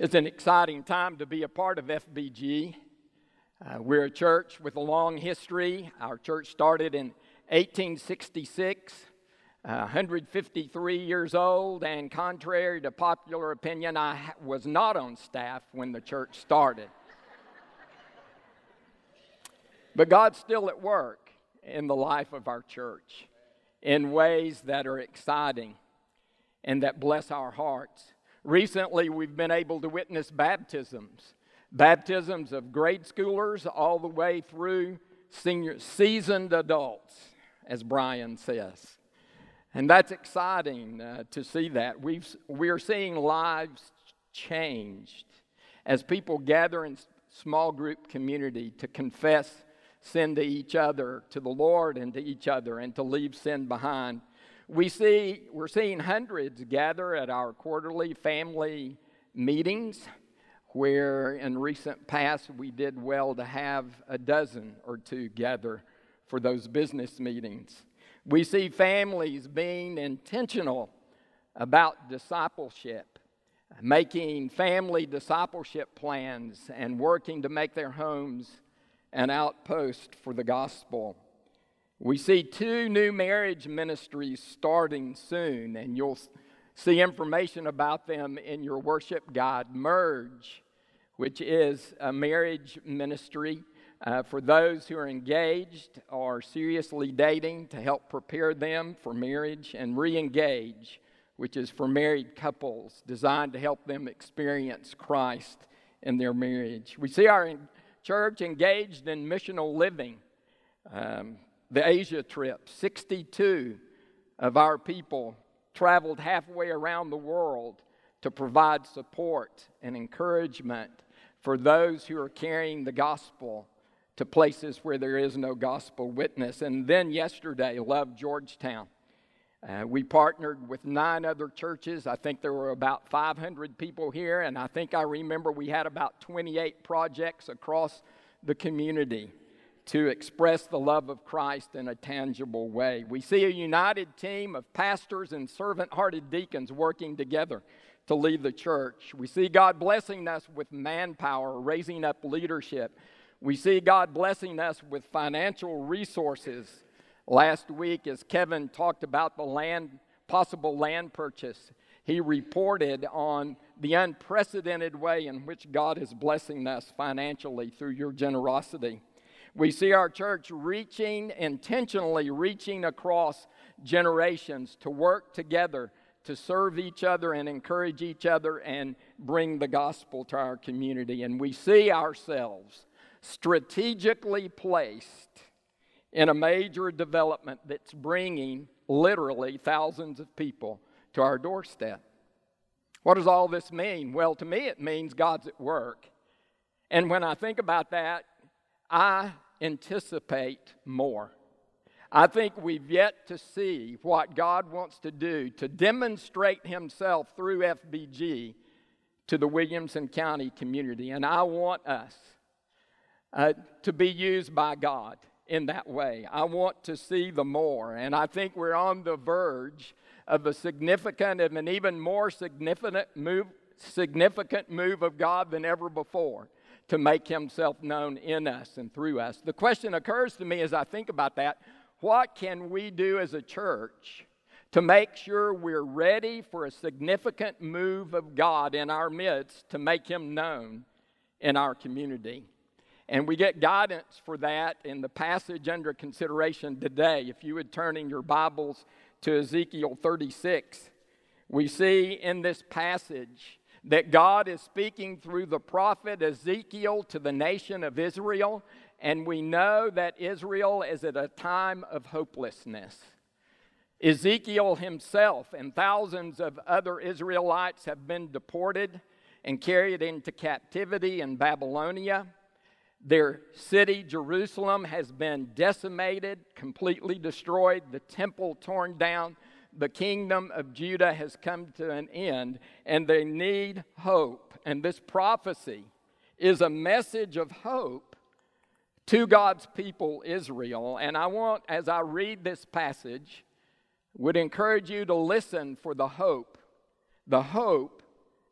It's an exciting time to be a part of FBG. Uh, we're a church with a long history. Our church started in 1866, uh, 153 years old, and contrary to popular opinion, I was not on staff when the church started. but God's still at work in the life of our church in ways that are exciting and that bless our hearts. Recently, we've been able to witness baptisms, baptisms of grade schoolers all the way through senior seasoned adults, as Brian says. And that's exciting uh, to see that. We've, we're seeing lives changed as people gather in small group community to confess sin to each other, to the Lord, and to each other, and to leave sin behind. We see, we're seeing hundreds gather at our quarterly family meetings, where in recent past we did well to have a dozen or two gather for those business meetings. We see families being intentional about discipleship, making family discipleship plans, and working to make their homes an outpost for the gospel. We see two new marriage ministries starting soon, and you'll see information about them in your worship guide. Merge, which is a marriage ministry uh, for those who are engaged or seriously dating to help prepare them for marriage, and Re Engage, which is for married couples designed to help them experience Christ in their marriage. We see our church engaged in missional living. Um, the Asia trip, 62 of our people traveled halfway around the world to provide support and encouragement for those who are carrying the gospel to places where there is no gospel witness. And then yesterday, Love Georgetown. Uh, we partnered with nine other churches. I think there were about 500 people here, and I think I remember we had about 28 projects across the community to express the love of Christ in a tangible way. We see a united team of pastors and servant hearted deacons working together to lead the church. We see God blessing us with manpower, raising up leadership. We see God blessing us with financial resources. Last week, as Kevin talked about the land, possible land purchase, he reported on the unprecedented way in which God is blessing us financially through your generosity. We see our church reaching, intentionally reaching across generations to work together to serve each other and encourage each other and bring the gospel to our community. And we see ourselves strategically placed in a major development that's bringing literally thousands of people to our doorstep. What does all this mean? Well, to me, it means God's at work. And when I think about that, I anticipate more. I think we've yet to see what God wants to do to demonstrate Himself through FBG to the Williamson County community. And I want us uh, to be used by God in that way. I want to see the more. And I think we're on the verge of a significant and an even more significant move, significant move of God than ever before to make himself known in us and through us. The question occurs to me as I think about that what can we do as a church to make sure we're ready for a significant move of God in our midst to make him known in our community? And we get guidance for that in the passage under consideration today. If you would turn in your Bibles to Ezekiel 36, we see in this passage that God is speaking through the prophet Ezekiel to the nation of Israel, and we know that Israel is at a time of hopelessness. Ezekiel himself and thousands of other Israelites have been deported and carried into captivity in Babylonia. Their city, Jerusalem, has been decimated, completely destroyed, the temple torn down the kingdom of Judah has come to an end and they need hope. And this prophecy is a message of hope to God's people, Israel. And I want, as I read this passage, would encourage you to listen for the hope, the hope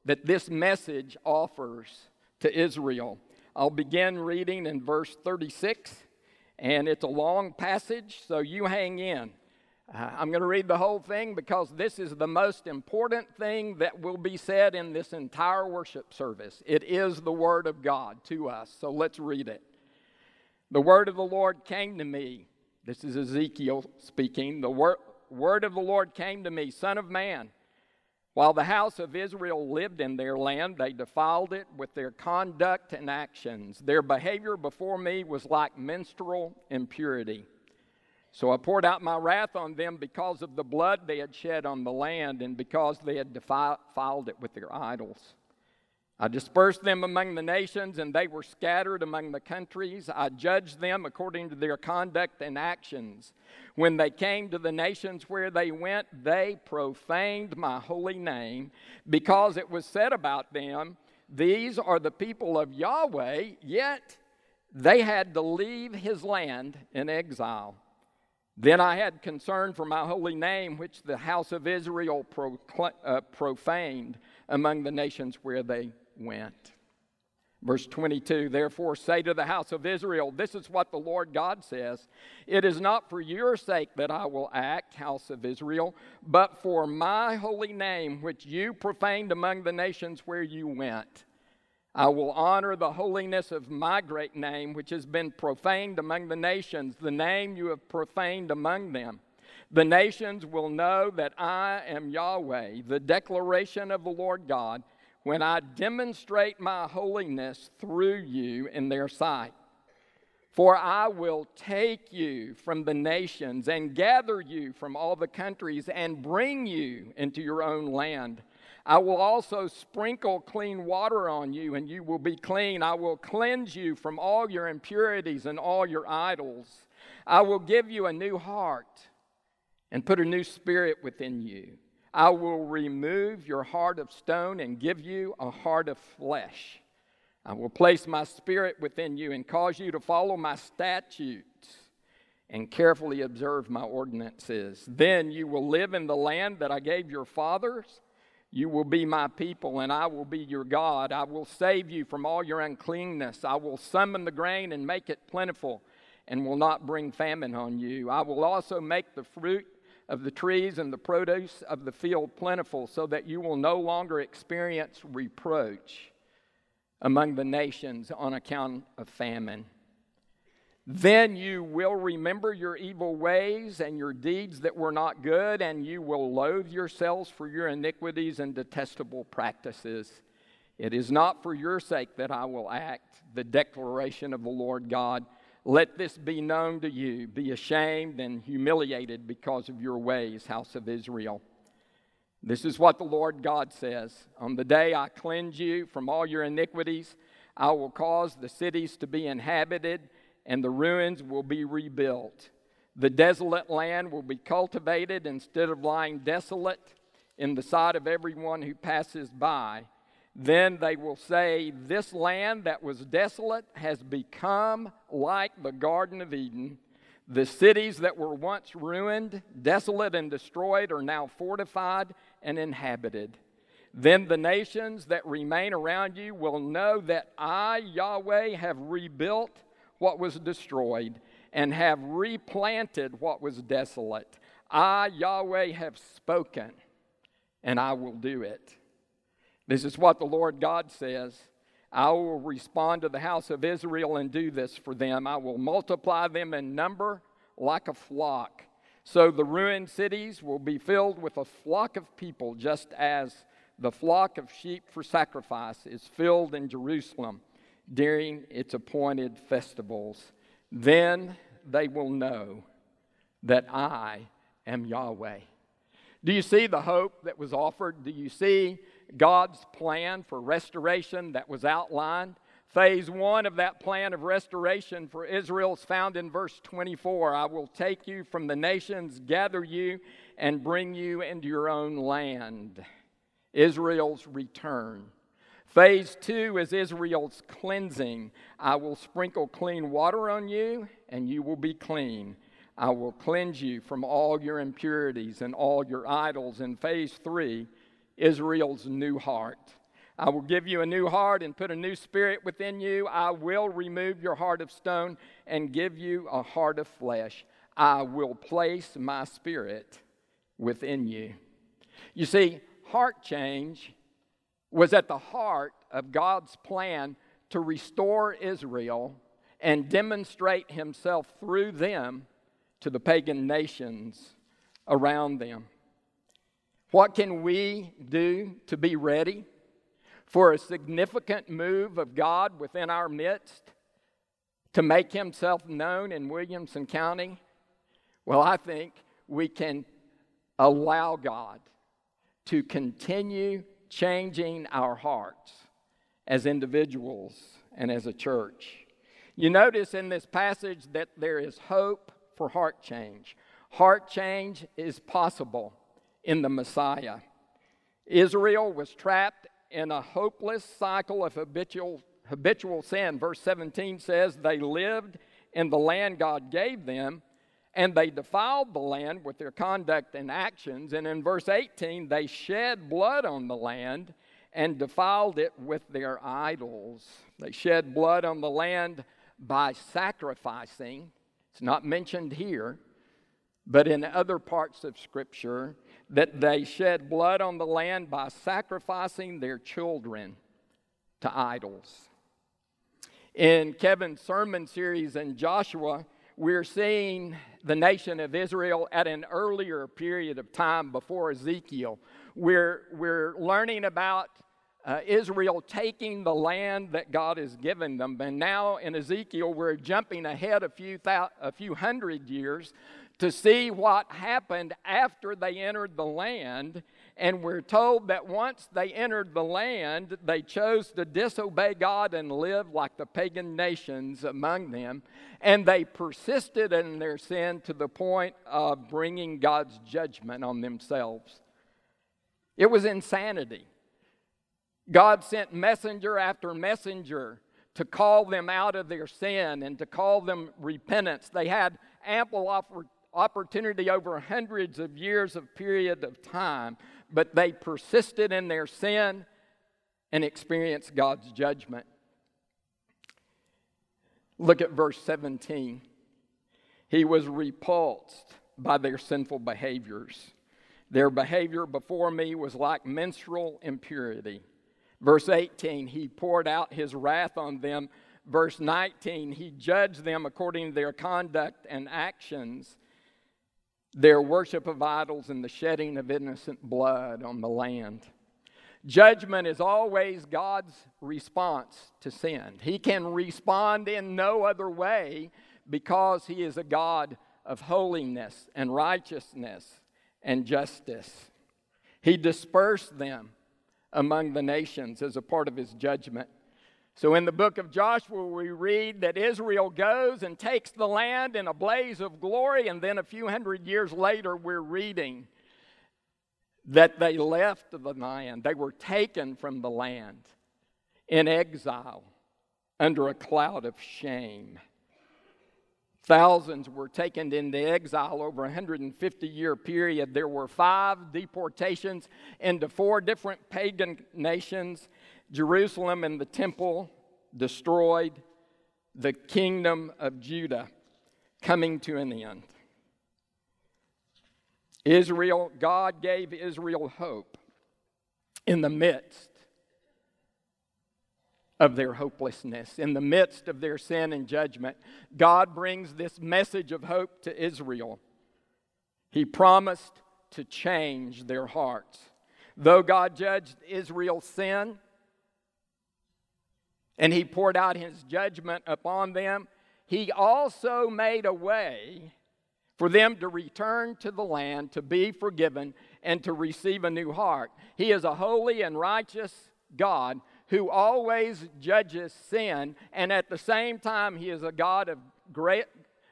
that this message offers to Israel. I'll begin reading in verse 36, and it's a long passage, so you hang in. Uh, I'm going to read the whole thing because this is the most important thing that will be said in this entire worship service. It is the Word of God to us, so let's read it. The Word of the Lord came to me. This is Ezekiel speaking. The wor- Word of the Lord came to me, Son of man. While the house of Israel lived in their land, they defiled it with their conduct and actions. Their behavior before me was like menstrual impurity. So I poured out my wrath on them because of the blood they had shed on the land and because they had defiled it with their idols. I dispersed them among the nations, and they were scattered among the countries. I judged them according to their conduct and actions. When they came to the nations where they went, they profaned my holy name, because it was said about them, These are the people of Yahweh, yet they had to leave his land in exile. Then I had concern for my holy name, which the house of Israel uh, profaned among the nations where they went. Verse 22 Therefore, say to the house of Israel, This is what the Lord God says It is not for your sake that I will act, house of Israel, but for my holy name, which you profaned among the nations where you went. I will honor the holiness of my great name, which has been profaned among the nations, the name you have profaned among them. The nations will know that I am Yahweh, the declaration of the Lord God when I demonstrate my holiness through you in their sight. For I will take you from the nations and gather you from all the countries and bring you into your own land. I will also sprinkle clean water on you, and you will be clean. I will cleanse you from all your impurities and all your idols. I will give you a new heart and put a new spirit within you. I will remove your heart of stone and give you a heart of flesh. I will place my spirit within you and cause you to follow my statutes and carefully observe my ordinances. Then you will live in the land that I gave your fathers. You will be my people, and I will be your God. I will save you from all your uncleanness. I will summon the grain and make it plentiful, and will not bring famine on you. I will also make the fruit of the trees and the produce of the field plentiful, so that you will no longer experience reproach among the nations on account of famine. Then you will remember your evil ways and your deeds that were not good, and you will loathe yourselves for your iniquities and detestable practices. It is not for your sake that I will act, the declaration of the Lord God let this be known to you. Be ashamed and humiliated because of your ways, house of Israel. This is what the Lord God says On the day I cleanse you from all your iniquities, I will cause the cities to be inhabited, and the ruins will be rebuilt. The desolate land will be cultivated instead of lying desolate in the sight of everyone who passes by. Then they will say, This land that was desolate has become like the Garden of Eden. The cities that were once ruined, desolate, and destroyed are now fortified and inhabited. Then the nations that remain around you will know that I, Yahweh, have rebuilt what was destroyed and have replanted what was desolate. I, Yahweh, have spoken, and I will do it. This is what the Lord God says. I will respond to the house of Israel and do this for them. I will multiply them in number like a flock. So the ruined cities will be filled with a flock of people, just as the flock of sheep for sacrifice is filled in Jerusalem during its appointed festivals. Then they will know that I am Yahweh. Do you see the hope that was offered? Do you see God's plan for restoration that was outlined. Phase one of that plan of restoration for Israel is found in verse 24. I will take you from the nations, gather you, and bring you into your own land. Israel's return. Phase two is Israel's cleansing. I will sprinkle clean water on you, and you will be clean. I will cleanse you from all your impurities and all your idols. In phase three, Israel's new heart. I will give you a new heart and put a new spirit within you. I will remove your heart of stone and give you a heart of flesh. I will place my spirit within you. You see, heart change was at the heart of God's plan to restore Israel and demonstrate himself through them to the pagan nations around them. What can we do to be ready for a significant move of God within our midst to make himself known in Williamson County? Well, I think we can allow God to continue changing our hearts as individuals and as a church. You notice in this passage that there is hope for heart change. Heart change is possible in the Messiah. Israel was trapped in a hopeless cycle of habitual, habitual sin. Verse 17 says, They lived in the land God gave them, and they defiled the land with their conduct and actions. And in verse 18, they shed blood on the land and defiled it with their idols. They shed blood on the land by sacrificing. It's not mentioned here, but in other parts of Scripture, that they shed blood on the land by sacrificing their children to idols. In Kevin's sermon series in Joshua, we're seeing the nation of Israel at an earlier period of time before Ezekiel. We're, we're learning about uh, Israel taking the land that God has given them. And now in Ezekiel, we're jumping ahead a few, thou- a few hundred years to see what happened after they entered the land. And we're told that once they entered the land, they chose to disobey God and live like the pagan nations among them. And they persisted in their sin to the point of bringing God's judgment on themselves. It was insanity. God sent messenger after messenger to call them out of their sin and to call them repentance. They had ample opportunity over hundreds of years of period of time, but they persisted in their sin and experienced God's judgment. Look at verse 17. He was repulsed by their sinful behaviors. Their behavior before me was like menstrual impurity. Verse 18, he poured out his wrath on them. Verse 19, he judged them according to their conduct and actions, their worship of idols, and the shedding of innocent blood on the land. Judgment is always God's response to sin. He can respond in no other way because He is a God of holiness and righteousness and justice. He dispersed them among the nations as a part of his judgment. So in the book of Joshua, we read that Israel goes and takes the land in a blaze of glory, and then a few hundred years later, we're reading that they left the land. They were taken from the land in exile under a cloud of shame. Thousands were taken into exile over a 150 year period. There were five deportations into four different pagan nations. Jerusalem and the temple destroyed, the kingdom of Judah coming to an end. Israel, God gave Israel hope in the midst of their hopelessness. In the midst of their sin and judgment, God brings this message of hope to Israel. He promised to change their hearts. Though God judged Israel's sin and he poured out his judgment upon them, he also made a way for them to return to the land, to be forgiven, and to receive a new heart. He is a holy and righteous God who always judges sin, and at the same time, He is a God of, great,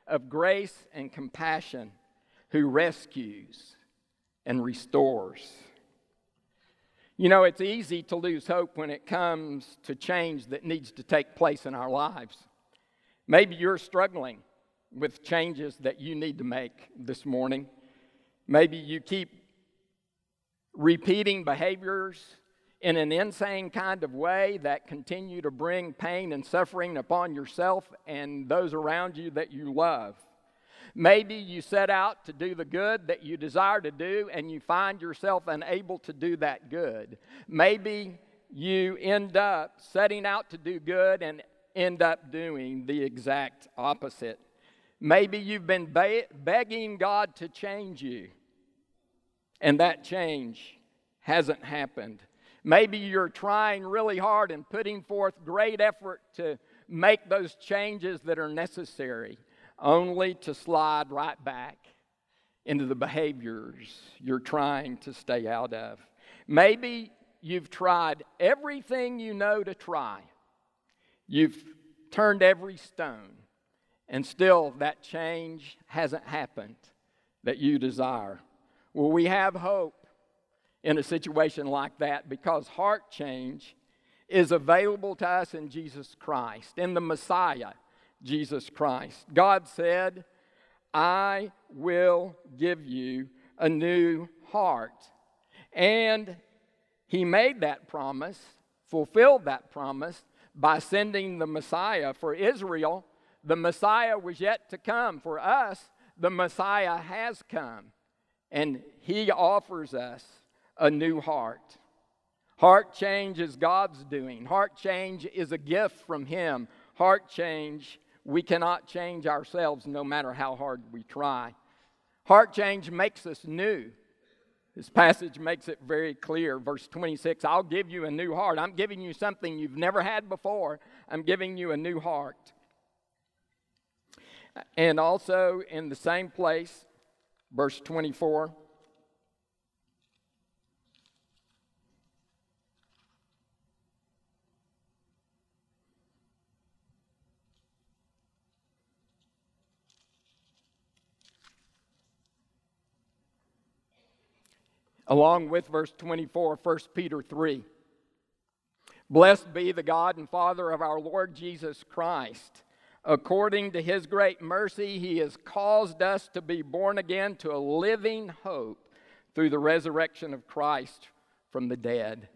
of grace and compassion who rescues and restores. You know, it's easy to lose hope when it comes to change that needs to take place in our lives. Maybe you're struggling with changes that you need to make this morning. Maybe you keep repeating behaviors in an insane kind of way that continue to bring pain and suffering upon yourself and those around you that you love. Maybe you set out to do the good that you desire to do and you find yourself unable to do that good. Maybe you end up setting out to do good and end up doing the exact opposite. Maybe you've been be- begging God to change you, and that change hasn't happened. Maybe you're trying really hard and putting forth great effort to make those changes that are necessary, only to slide right back into the behaviors you're trying to stay out of. Maybe you've tried everything you know to try, you've turned every stone, and still that change hasn't happened that you desire. Well, we have hope in a situation like that because heart change is available to us in Jesus Christ, in the Messiah, Jesus Christ. God said, I will give you a new heart. And He made that promise, fulfilled that promise by sending the Messiah for Israel. The Messiah was yet to come. For us, the Messiah has come. And He offers us a new heart. Heart change is God's doing. Heart change is a gift from Him. Heart change, we cannot change ourselves no matter how hard we try. Heart change makes us new. This passage makes it very clear. Verse 26 I'll give you a new heart. I'm giving you something you've never had before. I'm giving you a new heart. And also in the same place, verse 24. Along with verse 24, 1 Peter 3. Blessed be the God and Father of our Lord Jesus Christ. According to his great mercy, he has caused us to be born again to a living hope through the resurrection of Christ from the dead.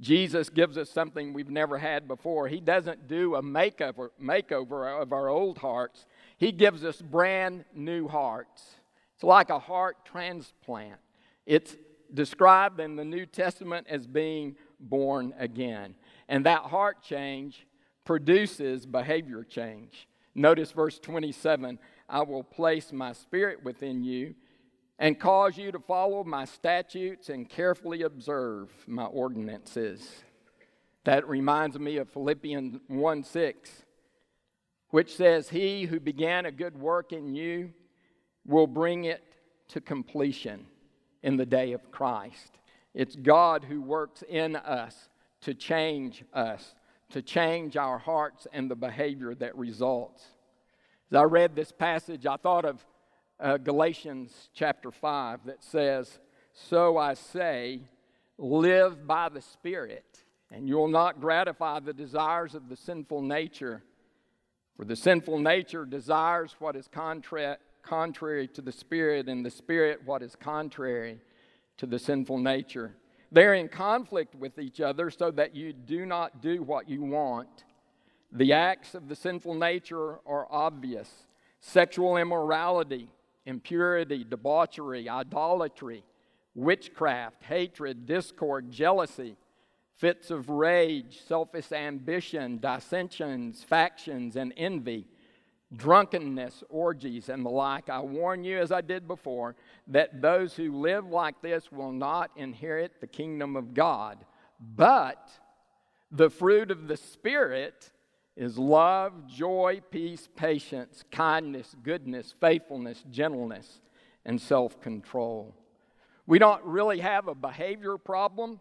Jesus gives us something we've never had before. He doesn't do a makeover, makeover of our old hearts, He gives us brand new hearts. It's like a heart transplant. It's described in the New Testament as being born again. And that heart change produces behavior change. Notice verse 27 I will place my spirit within you and cause you to follow my statutes and carefully observe my ordinances. That reminds me of Philippians 1 6, which says, He who began a good work in you will bring it to completion in the day of Christ. It's God who works in us to change us, to change our hearts and the behavior that results. As I read this passage, I thought of uh, Galatians chapter 5 that says, So I say, live by the Spirit, and you will not gratify the desires of the sinful nature. For the sinful nature desires what is contrary contrary to the Spirit, and the Spirit what is contrary to the sinful nature. They're in conflict with each other so that you do not do what you want. The acts of the sinful nature are obvious sexual immorality, impurity, debauchery, idolatry, witchcraft, hatred, discord, jealousy, fits of rage, selfish ambition, dissensions, factions, and envy drunkenness, orgies, and the like. I warn you, as I did before, that those who live like this will not inherit the kingdom of God. But the fruit of the Spirit is love, joy, peace, patience, kindness, goodness, faithfulness, gentleness, and self control. We don't really have a behavior problem,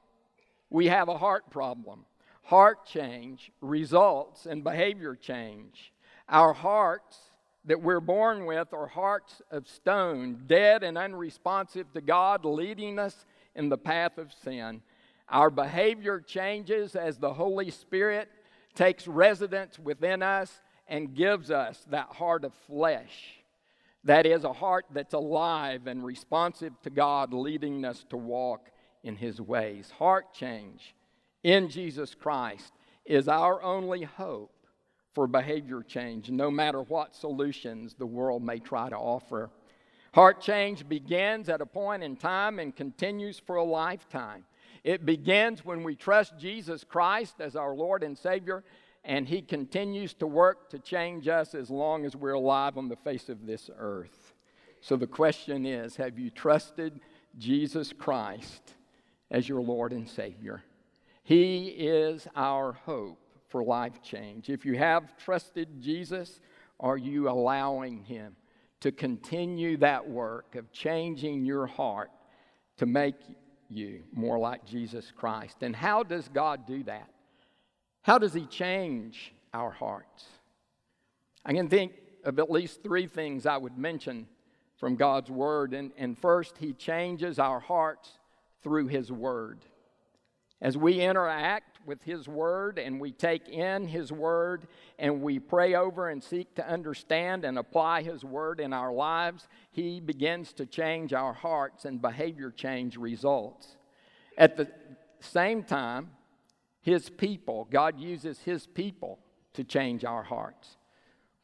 we have a heart problem. Heart change results in behavior change. Our hearts that we're born with are hearts of stone, dead and unresponsive to God, leading us in the path of sin. Our behavior changes as the Holy Spirit takes residence within us and gives us that heart of flesh. That is a heart that's alive and responsive to God, leading us to walk in His ways. Heart change in Jesus Christ is our only hope for behavior change, no matter what solutions the world may try to offer. Heart change begins at a point in time and continues for a lifetime. It begins when we trust Jesus Christ as our Lord and Savior, and He continues to work to change us as long as we're alive on the face of this earth. So the question is have you trusted Jesus Christ as your Lord and Savior? He is our hope for life change. If you have trusted Jesus, are you allowing Him to continue that work of changing your heart to make you more like Jesus Christ? And how does God do that? How does He change our hearts? I can think of at least three things I would mention from God's Word. And, and first, He changes our hearts through His Word. As we interact with His Word and we take in His Word and we pray over and seek to understand and apply His Word in our lives, He begins to change our hearts and behavior change results. At the same time, His people, God uses His people to change our hearts.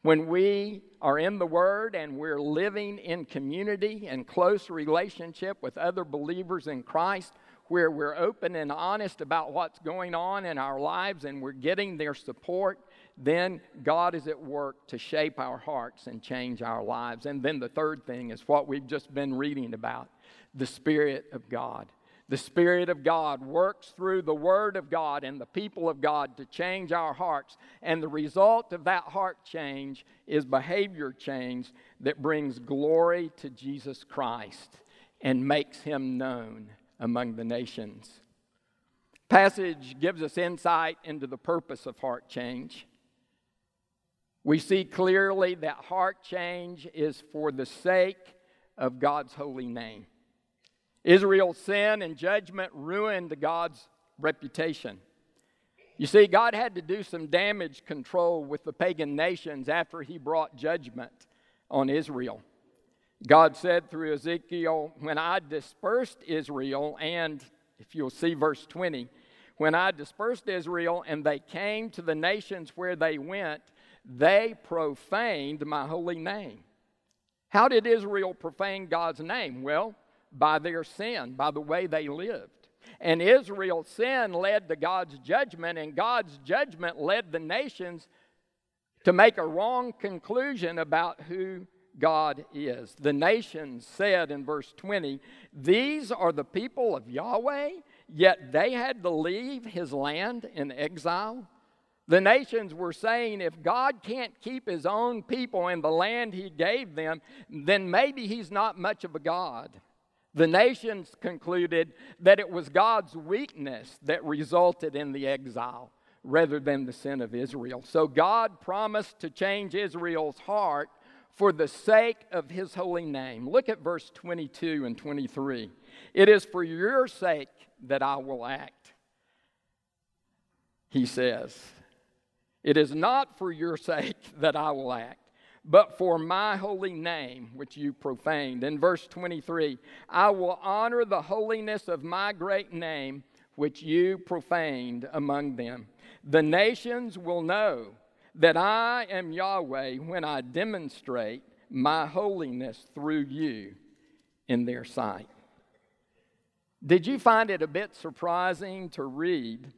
When we are in the Word and we're living in community and close relationship with other believers in Christ, where we're open and honest about what's going on in our lives and we're getting their support, then God is at work to shape our hearts and change our lives. And then the third thing is what we've just been reading about the Spirit of God. The Spirit of God works through the Word of God and the people of God to change our hearts. And the result of that heart change is behavior change that brings glory to Jesus Christ and makes Him known among the nations. Passage gives us insight into the purpose of heart change. We see clearly that heart change is for the sake of God's holy name. Israel's sin and judgment ruined God's reputation. You see, God had to do some damage control with the pagan nations after he brought judgment on Israel. God said through Ezekiel, When I dispersed Israel, and if you'll see verse 20, when I dispersed Israel and they came to the nations where they went, they profaned my holy name. How did Israel profane God's name? Well, by their sin, by the way they lived. And Israel's sin led to God's judgment, and God's judgment led the nations to make a wrong conclusion about who God is. The nations said in verse 20, These are the people of Yahweh, yet they had to leave his land in exile. The nations were saying, if God can't keep his own people in the land he gave them, then maybe he's not much of a God. The nations concluded that it was God's weakness that resulted in the exile rather than the sin of Israel. So God promised to change Israel's heart for the sake of his holy name. Look at verse 22 and 23. It is for your sake that I will act, he says. It is not for your sake that I will act, but for my holy name, which you profaned. In verse 23, I will honor the holiness of my great name, which you profaned among them. The nations will know that I am Yahweh when I demonstrate my holiness through you in their sight. Did you find it a bit surprising to read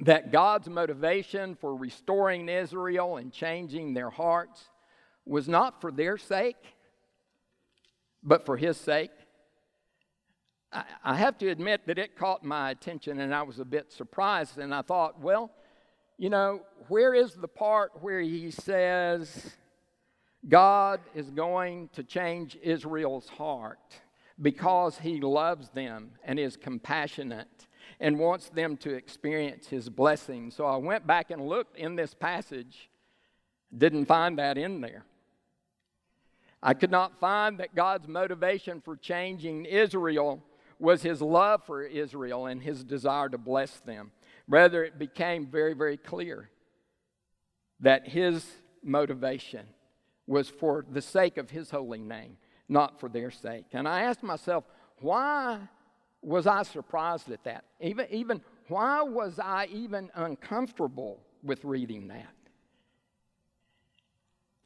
that God's motivation for restoring Israel and changing their hearts was not for their sake, but for His sake? I have to admit that it caught my attention and I was a bit surprised, and I thought, well, you know, where is the part where he says God is going to change Israel's heart because he loves them and is compassionate and wants them to experience his blessing? So I went back and looked in this passage, didn't find that in there. I could not find that God's motivation for changing Israel was his love for Israel and his desire to bless them. Rather, it became very, very clear that his motivation was for the sake of his holy name, not for their sake. And I asked myself, why was I surprised at that? Even, even why was I even uncomfortable with reading that?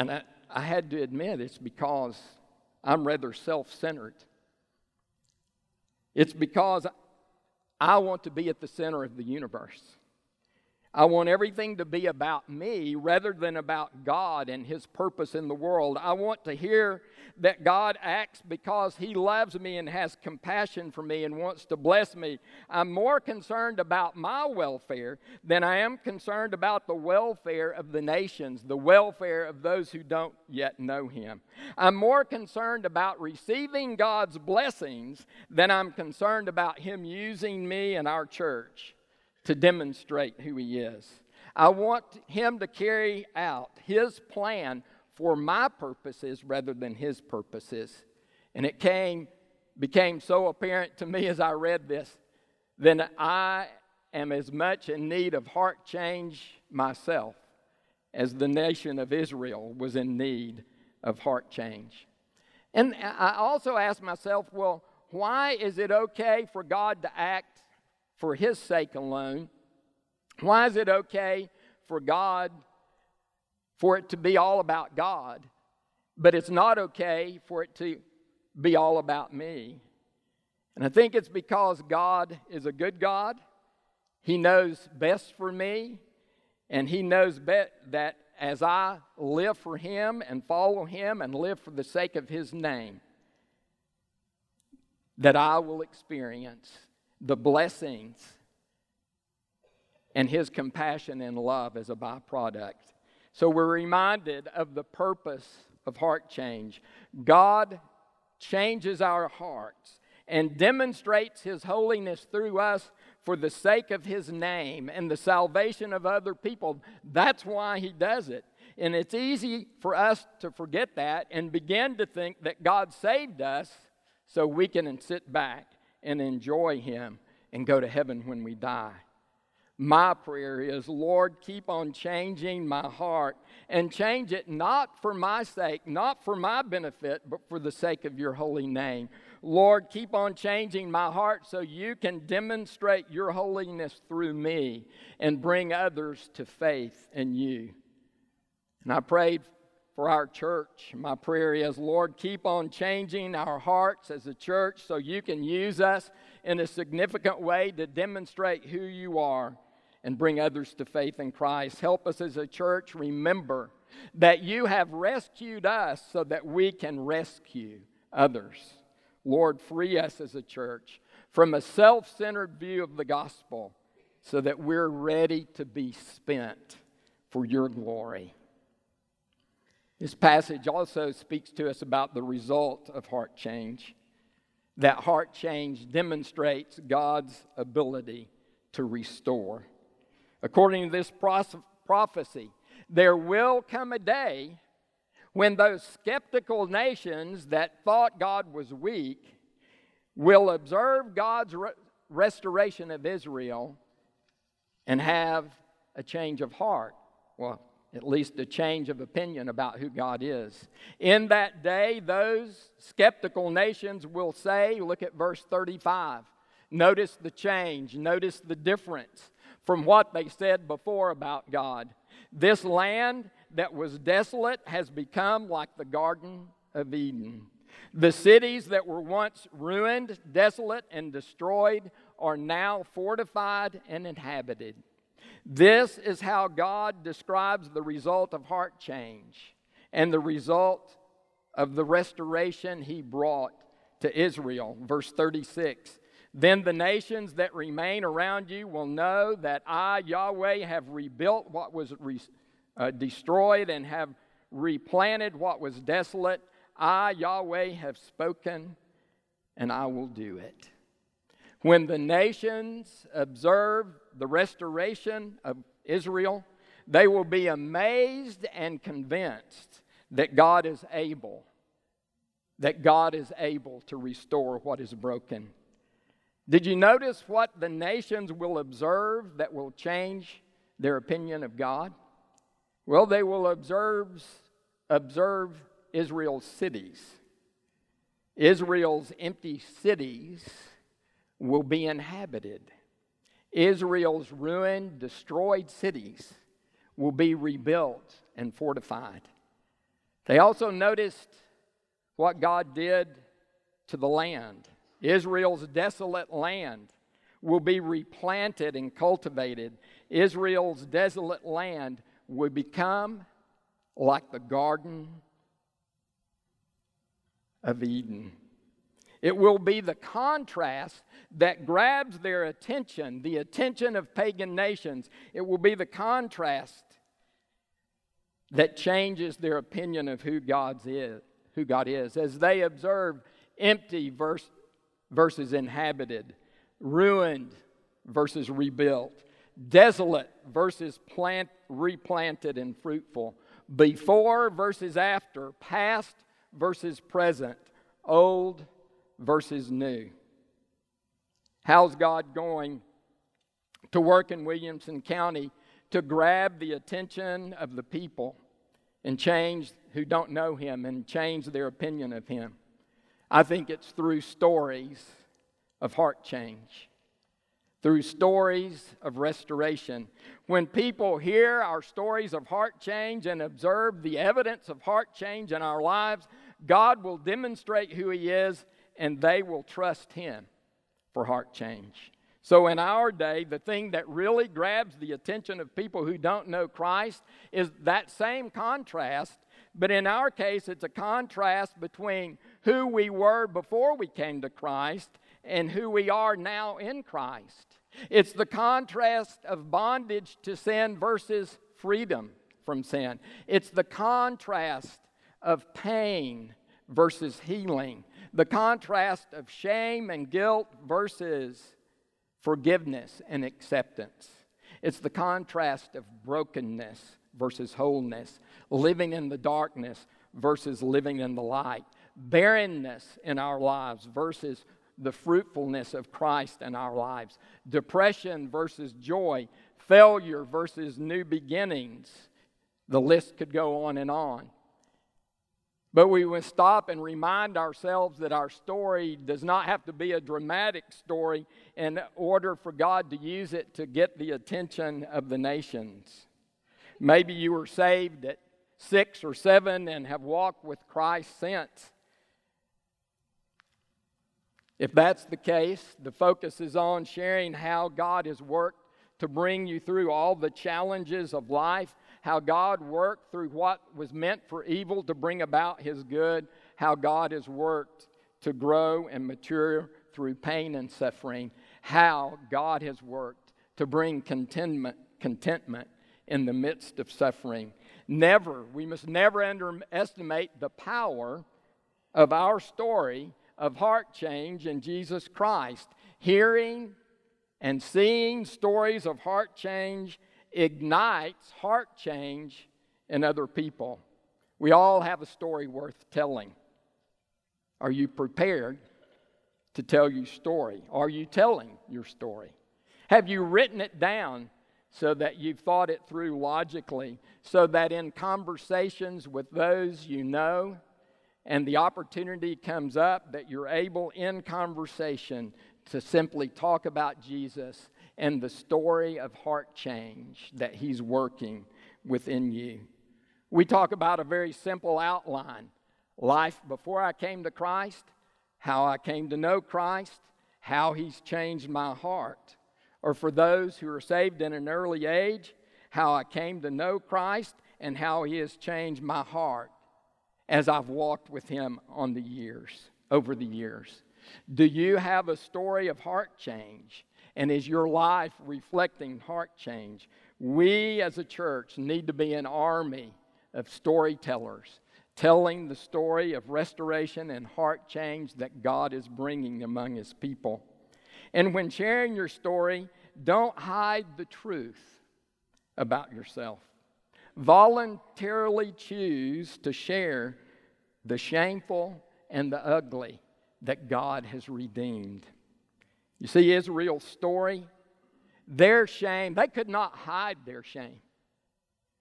And I, I had to admit it's because I'm rather self centered. It's because I want to be at the center of the universe. I want everything to be about me rather than about God and His purpose in the world. I want to hear that God acts because He loves me and has compassion for me and wants to bless me. I'm more concerned about my welfare than I am concerned about the welfare of the nations, the welfare of those who don't yet know Him. I'm more concerned about receiving God's blessings than I'm concerned about Him using me and our church to demonstrate who He is. I want Him to carry out His plan for my purposes rather than His purposes. And it came, became so apparent to me as I read this, then I am as much in need of heart change myself as the nation of Israel was in need of heart change. And I also asked myself, well, why is it okay for God to act for his sake alone? Why is it okay for God, for it to be all about God, but it's not okay for it to be all about me? And I think it's because God is a good God. He knows best for me, and He knows that as I live for Him and follow Him and live for the sake of His name, that I will experience the blessings and his compassion and love as a byproduct. So we're reminded of the purpose of heart change. God changes our hearts and demonstrates his holiness through us for the sake of his name and the salvation of other people. That's why he does it. And it's easy for us to forget that and begin to think that God saved us so we can sit back and enjoy him and go to heaven when we die. My prayer is, Lord, keep on changing my heart and change it not for my sake, not for my benefit, but for the sake of your holy name. Lord, keep on changing my heart so you can demonstrate your holiness through me and bring others to faith in you. And I prayed for our church. My prayer is, Lord, keep on changing our hearts as a church so you can use us in a significant way to demonstrate who you are and bring others to faith in Christ. Help us as a church remember that you have rescued us so that we can rescue others. Lord, free us as a church from a self centered view of the gospel so that we're ready to be spent for your glory. This passage also speaks to us about the result of heart change. That heart change demonstrates God's ability to restore. According to this prophecy, there will come a day when those skeptical nations that thought God was weak will observe God's re- restoration of Israel and have a change of heart. Well, at least a change of opinion about who God is. In that day, those skeptical nations will say, look at verse 35. Notice the change, notice the difference from what they said before about God. This land that was desolate has become like the Garden of Eden. The cities that were once ruined, desolate, and destroyed are now fortified and inhabited. This is how God describes the result of heart change and the result of the restoration he brought to Israel. Verse 36 Then the nations that remain around you will know that I, Yahweh, have rebuilt what was re- uh, destroyed and have replanted what was desolate. I, Yahweh, have spoken and I will do it. When the nations observe the restoration of Israel, they will be amazed and convinced that God is able, that God is able to restore what is broken. Did you notice what the nations will observe that will change their opinion of God? Well, they will observe, observe Israel's cities. Israel's empty cities will be inhabited. Israel's ruined, destroyed cities will be rebuilt and fortified. They also noticed what God did to the land. Israel's desolate land will be replanted and cultivated. Israel's desolate land will become like the Garden of Eden. It will be the contrast that grabs their attention, the attention of pagan nations. It will be the contrast that changes their opinion of who God's is, who God is. As they observe empty verse, versus inhabited, ruined versus rebuilt, desolate versus plant, replanted and fruitful, before versus after, past versus present, old versus new. How's God going to work in Williamson County to grab the attention of the people and change who don't know Him and change their opinion of Him? I think it's through stories of heart change, through stories of restoration. When people hear our stories of heart change and observe the evidence of heart change in our lives, God will demonstrate who He is and they will trust Him for heart change. So, in our day, the thing that really grabs the attention of people who don't know Christ is that same contrast. But in our case, it's a contrast between who we were before we came to Christ and who we are now in Christ. It's the contrast of bondage to sin versus freedom from sin. It's the contrast of pain versus healing the contrast of shame and guilt versus forgiveness and acceptance. It's the contrast of brokenness versus wholeness, living in the darkness versus living in the light, barrenness in our lives versus the fruitfulness of Christ in our lives, depression versus joy, failure versus new beginnings. The list could go on and on. But we will stop and remind ourselves that our story does not have to be a dramatic story in order for God to use it to get the attention of the nations. Maybe you were saved at six or seven and have walked with Christ since. If that's the case, the focus is on sharing how God has worked to bring you through all the challenges of life how God worked through what was meant for evil to bring about his good, how God has worked to grow and mature through pain and suffering, how God has worked to bring contentment, contentment in the midst of suffering. Never, we must never underestimate the power of our story of heart change in Jesus Christ. Hearing and seeing stories of heart change ignites heart change in other people. We all have a story worth telling. Are you prepared to tell your story? Are you telling your story? Have you written it down so that you've thought it through logically, so that in conversations with those you know and the opportunity comes up, that you're able in conversation to simply talk about Jesus and the story of heart change that He's working within you. We talk about a very simple outline life before I came to Christ, how I came to know Christ, how He's changed my heart. Or for those who are saved in an early age, how I came to know Christ and how He has changed my heart as I've walked with Him on the years, over the years. Do you have a story of heart change? And is your life reflecting heart change? We as a church need to be an army of storytellers, telling the story of restoration and heart change that God is bringing among His people. And when sharing your story, don't hide the truth about yourself. Voluntarily choose to share the shameful and the ugly that God has redeemed. You see Israel's story? Their shame, they could not hide their shame.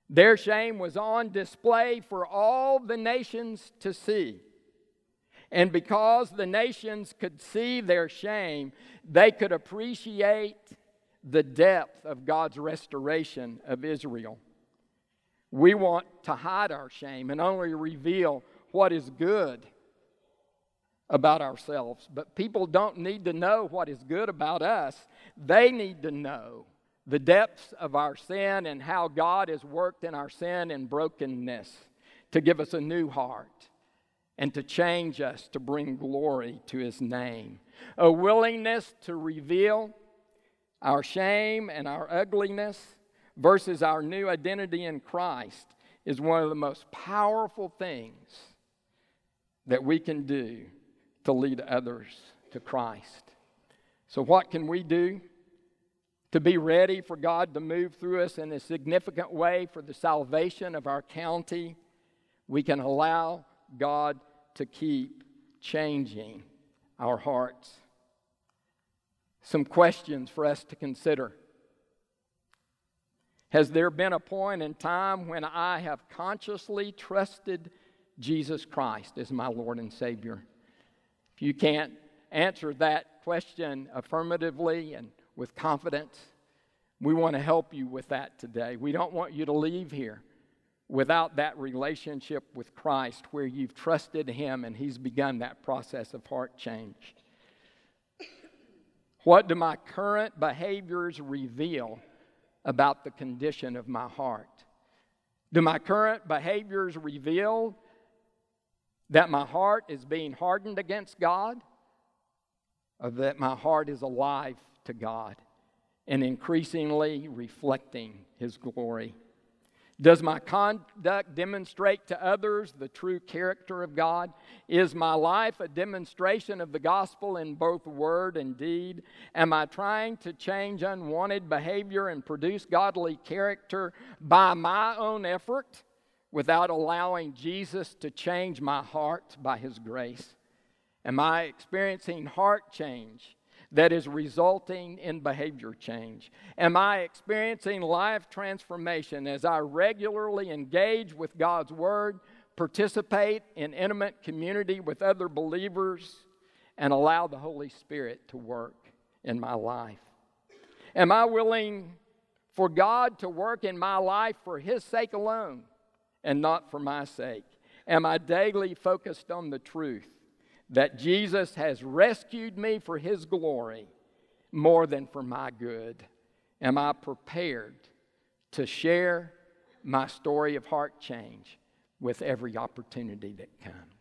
Their shame was on display for all the nations to see. And because the nations could see their shame, they could appreciate the depth of God's restoration of Israel. We want to hide our shame and only reveal what is good about ourselves. But people don't need to know what is good about us, they need to know the depths of our sin and how God has worked in our sin and brokenness to give us a new heart and to change us to bring glory to His name. A willingness to reveal our shame and our ugliness versus our new identity in Christ is one of the most powerful things that we can do to lead others to Christ. So, what can we do to be ready for God to move through us in a significant way for the salvation of our county? We can allow God to keep changing our hearts. Some questions for us to consider. Has there been a point in time when I have consciously trusted Jesus Christ as my Lord and Savior? If you can't answer that question affirmatively and with confidence, we want to help you with that today. We don't want you to leave here without that relationship with Christ where you've trusted Him and He's begun that process of heart change. What do my current behaviors reveal about the condition of my heart? Do my current behaviors reveal that my heart is being hardened against God, or that my heart is alive to God and increasingly reflecting His glory. Does my conduct demonstrate to others the true character of God? Is my life a demonstration of the gospel in both word and deed? Am I trying to change unwanted behavior and produce godly character by my own effort? Without allowing Jesus to change my heart by His grace? Am I experiencing heart change that is resulting in behavior change? Am I experiencing life transformation as I regularly engage with God's Word, participate in intimate community with other believers, and allow the Holy Spirit to work in my life? Am I willing for God to work in my life for His sake alone? And not for my sake? Am I daily focused on the truth that Jesus has rescued me for his glory more than for my good? Am I prepared to share my story of heart change with every opportunity that comes?